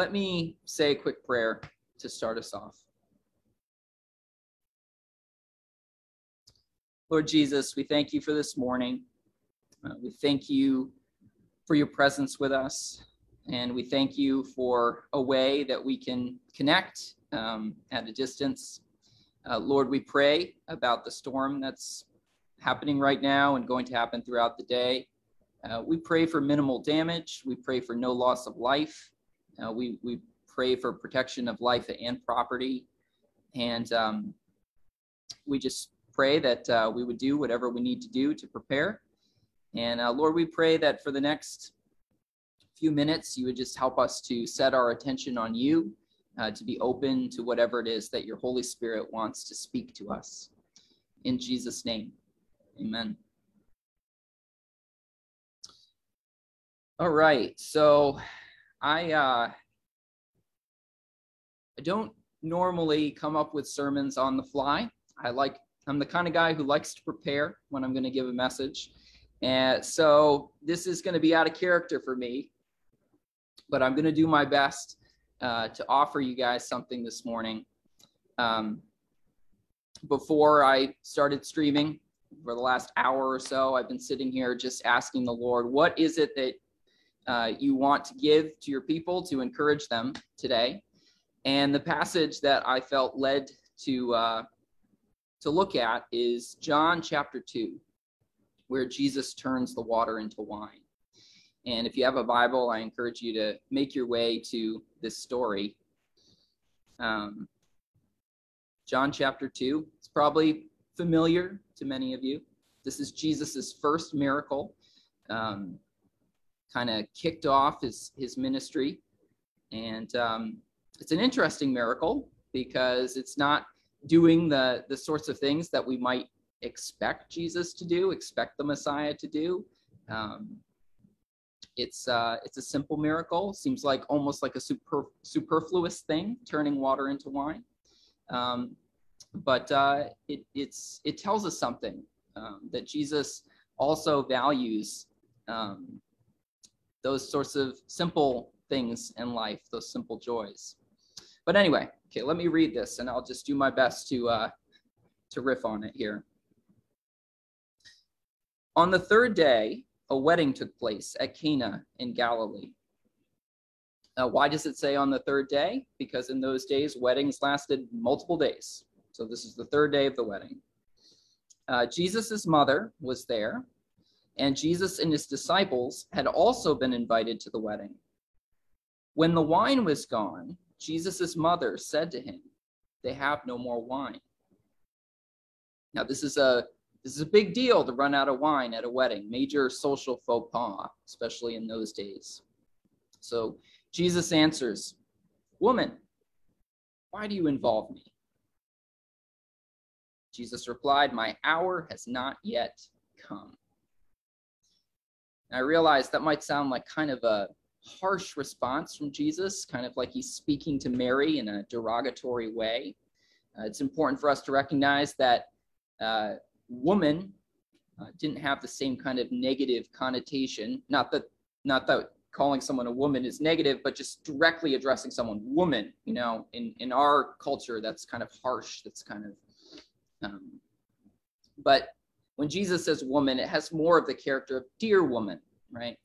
let me say a quick prayer to start us off. Lord Jesus, we thank you for this morning. Uh, we thank you for your presence with us. And we thank you for a way that we can connect um, at a distance. Uh, Lord, we pray about the storm that's happening right now and going to happen throughout the day. Uh, we pray for minimal damage. We pray for no loss of life. Uh, we, we pray for protection of life and property. And um, we just pray that uh, we would do whatever we need to do to prepare. And uh, Lord, we pray that for the next few minutes, you would just help us to set our attention on you, uh, to be open to whatever it is that your Holy Spirit wants to speak to us. In Jesus' name, amen. All right, so I uh, I don't normally come up with sermons on the fly. I like I'm the kind of guy who likes to prepare when I'm going to give a message. And so this is going to be out of character for me but I'm going to do my best uh, to offer you guys something this morning. Um, before I started streaming for the last hour or so, I've been sitting here just asking the Lord, what is it that uh, you want to give to your people to encourage them today? And the passage that I felt led to uh, to look at is John chapter two, where Jesus turns the water into wine. And if you have a Bible, I encourage you to make your way to this story. Um, John chapter 2. It's probably familiar to many of you. This is Jesus's first miracle, um, kind of kicked off his, his ministry. And um, it's an interesting miracle because it's not doing the, the sorts of things that we might expect Jesus to do, expect the Messiah to do. Um, it's uh, it's a simple miracle. Seems like almost like a super, superfluous thing, turning water into wine. Um, but uh, it it's it tells us something um, that Jesus also values um, those sorts of simple things in life, those simple joys. But anyway, okay, let me read this, and I'll just do my best to uh, to riff on it here. On the third day, a wedding took place at Cana in Galilee. Uh, why does it say on the third day? Because in those days, weddings lasted multiple days. So this is the third day of the wedding. Uh, Jesus' mother was there, and Jesus and his disciples had also been invited to the wedding. When the wine was gone, Jesus' mother said to him, They have no more wine. Now, this is a this is a big deal to run out of wine at a wedding, major social faux pas, especially in those days. So Jesus answers, Woman, why do you involve me? Jesus replied, My hour has not yet come. And I realize that might sound like kind of a harsh response from Jesus, kind of like he's speaking to Mary in a derogatory way. Uh, it's important for us to recognize that uh, woman uh, didn't have the same kind of negative connotation. Not that not that calling someone a woman is negative, but just directly addressing someone woman. You know, in in our culture, that's kind of harsh. That's kind of. Um, but when Jesus says woman, it has more of the character of dear woman, right?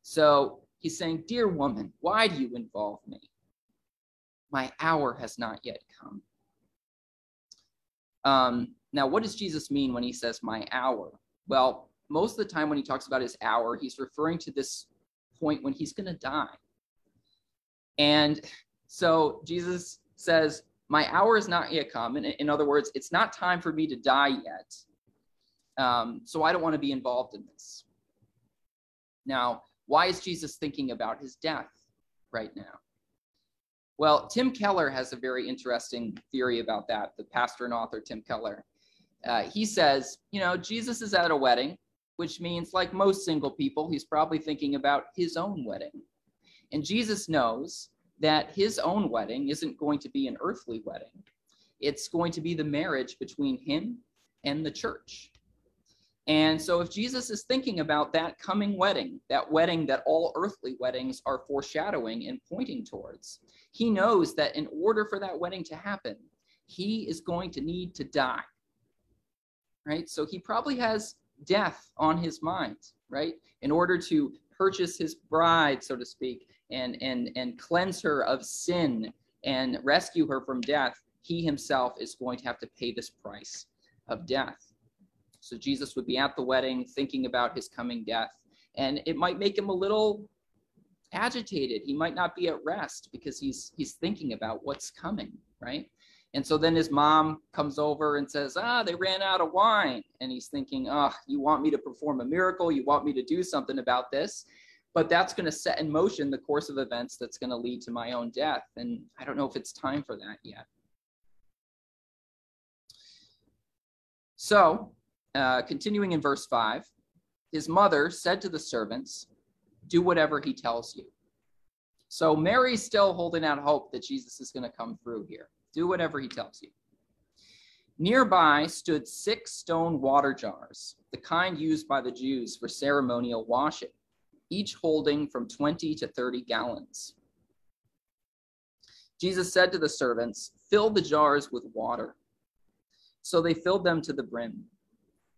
So he's saying, Dear woman, why do you involve me? My hour has not yet come. Um, now, what does Jesus mean when he says my hour? Well, most of the time when he talks about his hour, he's referring to this point when he's going to die. And so Jesus says, My hour is not yet come. In, in other words, it's not time for me to die yet. Um, so I don't want to be involved in this. Now, why is Jesus thinking about his death right now? Well, Tim Keller has a very interesting theory about that, the pastor and author Tim Keller. Uh, he says, you know, Jesus is at a wedding, which means, like most single people, he's probably thinking about his own wedding. And Jesus knows that his own wedding isn't going to be an earthly wedding, it's going to be the marriage between him and the church. And so, if Jesus is thinking about that coming wedding, that wedding that all earthly weddings are foreshadowing and pointing towards, he knows that in order for that wedding to happen, he is going to need to die. Right? So, he probably has death on his mind, right? In order to purchase his bride, so to speak, and, and, and cleanse her of sin and rescue her from death, he himself is going to have to pay this price of death. So Jesus would be at the wedding thinking about his coming death, and it might make him a little agitated. He might not be at rest because he's he's thinking about what's coming, right? And so then his mom comes over and says, "Ah, they ran out of wine." And he's thinking, "Oh, you want me to perform a miracle? You want me to do something about this?" But that's going to set in motion the course of events that's going to lead to my own death, and I don't know if it's time for that yet. So uh, continuing in verse 5, his mother said to the servants, Do whatever he tells you. So Mary's still holding out hope that Jesus is going to come through here. Do whatever he tells you. Nearby stood six stone water jars, the kind used by the Jews for ceremonial washing, each holding from 20 to 30 gallons. Jesus said to the servants, Fill the jars with water. So they filled them to the brim.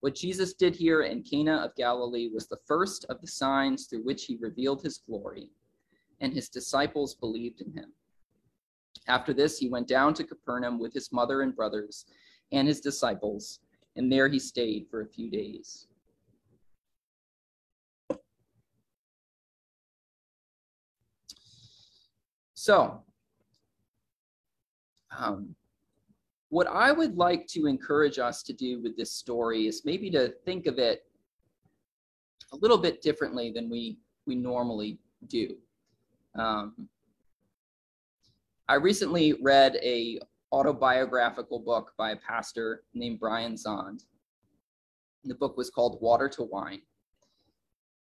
What Jesus did here in Cana of Galilee was the first of the signs through which he revealed his glory, and his disciples believed in him. After this, he went down to Capernaum with his mother and brothers and his disciples, and there he stayed for a few days. So, um, what I would like to encourage us to do with this story is maybe to think of it a little bit differently than we we normally do. Um, I recently read a autobiographical book by a pastor named Brian Zahnd. The book was called Water to Wine.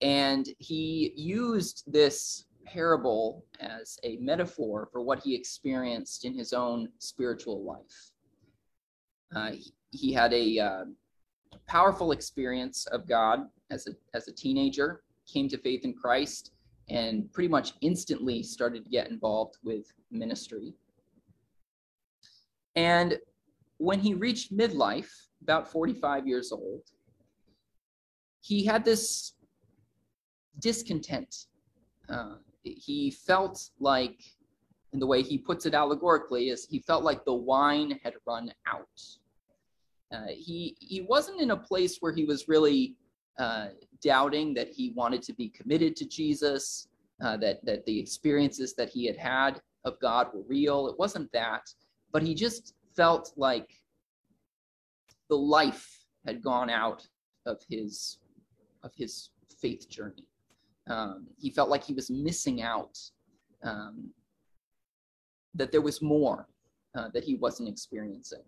And he used this parable as a metaphor for what he experienced in his own spiritual life. Uh, he, had a uh, powerful experience of God as a, as a teenager, came to faith in Christ, and pretty much instantly started to get involved with ministry. And when he reached midlife, about 45 years old, he had this discontent. Uh, he felt like, and the way he puts it allegorically, is he felt like the wine had run out. Uh, he he wasn't in a place where he was really uh, doubting that he wanted to be committed to Jesus, uh, that that the experiences that he had had of God were real. It wasn't that, but he just felt like the life had gone out of his of his faith journey. Um, he felt like he was missing out, um, that there was more uh, that he wasn't experiencing.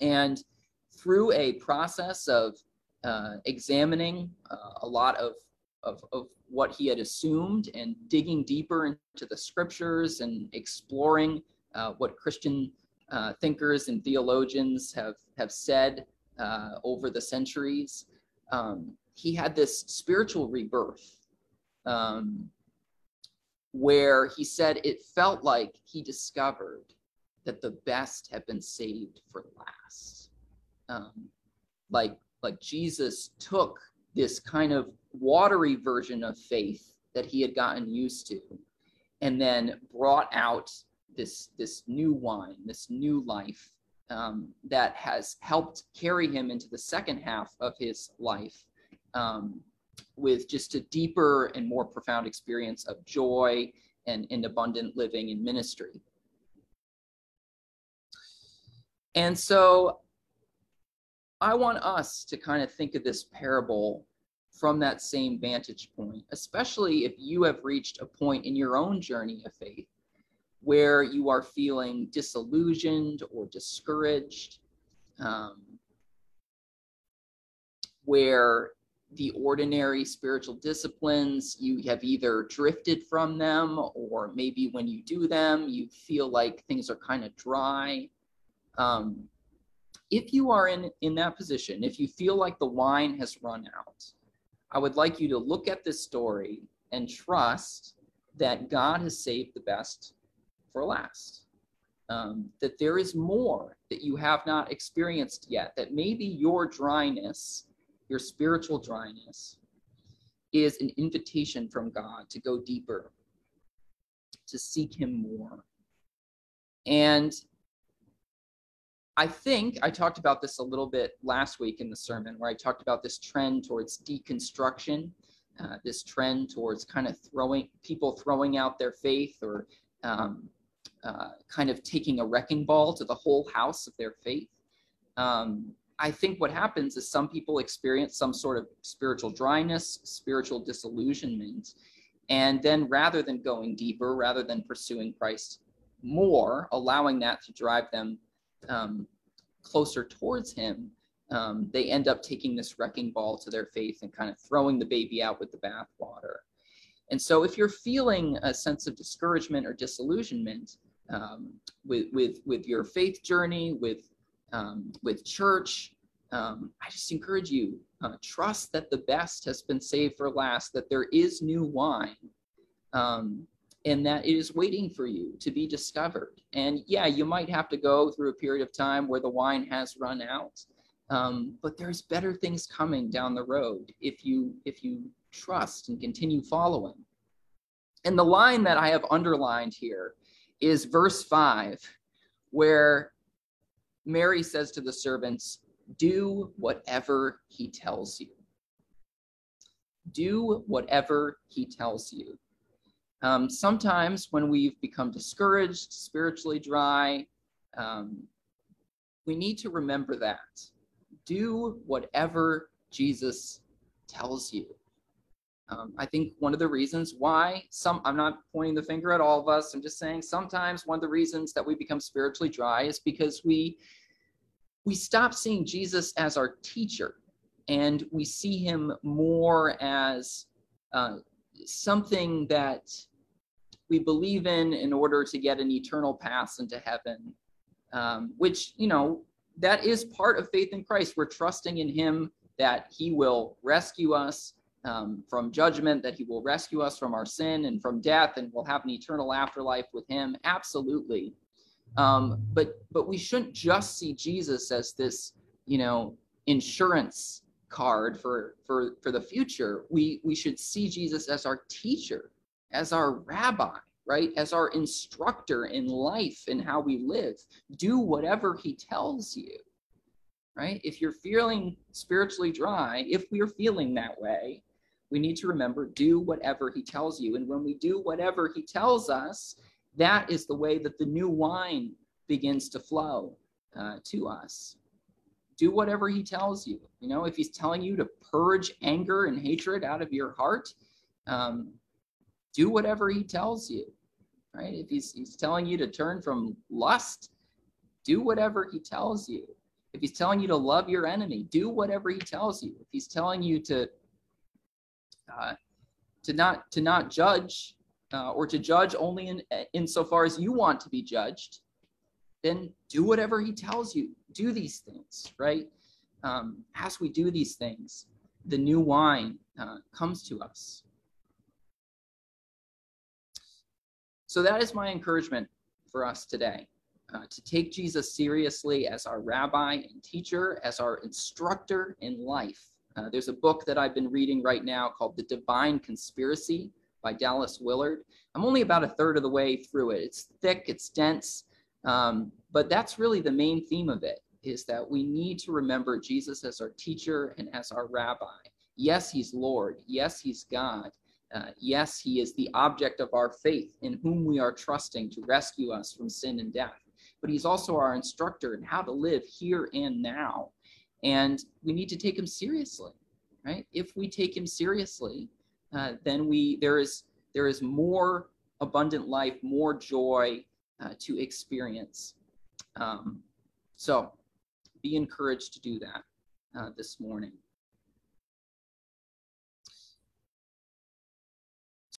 And through a process of uh, examining uh, a lot of, of, of what he had assumed and digging deeper into the scriptures and exploring uh, what Christian uh, thinkers and theologians have, have said uh, over the centuries, um, he had this spiritual rebirth um, where he said it felt like he discovered that the best have been saved for last. Um, like like Jesus took this kind of watery version of faith that he had gotten used to, and then brought out this this new wine, this new life um, that has helped carry him into the second half of his life um, with just a deeper and more profound experience of joy and, and abundant living in ministry. And so I want us to kind of think of this parable from that same vantage point, especially if you have reached a point in your own journey of faith where you are feeling disillusioned or discouraged, um, where the ordinary spiritual disciplines, you have either drifted from them, or maybe when you do them, you feel like things are kind of dry. Um, if you are in, in that position, if you feel like the wine has run out, I would like you to look at this story and trust that God has saved the best for last. Um, that there is more that you have not experienced yet, that maybe your dryness, your spiritual dryness, is an invitation from God to go deeper, to seek Him more. And I think I talked about this a little bit last week in the sermon, where I talked about this trend towards deconstruction, uh, this trend towards kind of throwing people throwing out their faith or um, uh, kind of taking a wrecking ball to the whole house of their faith. Um, I think what happens is some people experience some sort of spiritual dryness, spiritual disillusionment, and then rather than going deeper, rather than pursuing Christ more, allowing that to drive them um, closer towards him, um, they end up taking this wrecking ball to their faith and kind of throwing the baby out with the bathwater. And so, if you're feeling a sense of discouragement or disillusionment um, with, with, with your faith journey, with, um, with church, um, I just encourage you uh, trust that the best has been saved for last, that there is new wine. And that it is waiting for you to be discovered. And yeah, you might have to go through a period of time where the wine has run out, um, but there's better things coming down the road if you if you trust and continue following. And the line that I have underlined here is verse five, where Mary says to the servants, "Do whatever he tells you." Do whatever he tells you. Um, sometimes when we've become discouraged, spiritually dry, um, we need to remember that. Do whatever Jesus tells you. Um, I think one of the reasons why some, I'm not pointing the finger at all of us, I'm just saying sometimes one of the reasons that we become spiritually dry is because we, we stop seeing Jesus as our teacher and we see him more as uh, something that we believe in in order to get an eternal pass into heaven, um, which, you know, that is part of faith in Christ. We're trusting in Him that He will rescue us um, from judgment, that He will rescue us from our sin and from death, and we'll have an eternal afterlife with Him. Absolutely. Um, but but we shouldn't just see Jesus as this, you know, insurance card for for for the future we we should see jesus as our teacher as our rabbi right? As our instructor in life and how we live. Do whatever he tells you right? If you're feeling spiritually dry if we're feeling that way we need to remember do whatever he tells you. And when we do whatever he tells us that is the way that the new wine begins to flow uh, to us do whatever he tells you. You know, if he's telling you to purge anger and hatred out of your heart, um, do whatever he tells you. Right? If he's he's telling you to turn from lust, do whatever he tells you. If he's telling you to love your enemy, do whatever he tells you. If he's telling you to uh, to not to not judge uh, or to judge only in insofar as you want to be judged, then do whatever he tells you. Do these things, right? Um, as we do these things, the new wine uh, comes to us. So that is my encouragement for us today. Uh, to take Jesus seriously as our rabbi and teacher, as our instructor in life. Uh, there's a book that I've been reading right now called The Divine Conspiracy by Dallas Willard. I'm only about a third of the way through it. It's thick, it's dense, um, but that's really the main theme of it is that we need to remember Jesus as our teacher and as our rabbi. Yes, he's Lord. Yes, he's God. Uh, yes, he is the object of our faith in whom we are trusting to rescue us from sin and death. But he's also our instructor in how to live here and now. and we need to take him seriously, right? If we take him seriously, uh, then we there is there is more abundant life, more joy uh, to experience. Um, so be encouraged to do that uh, this morning.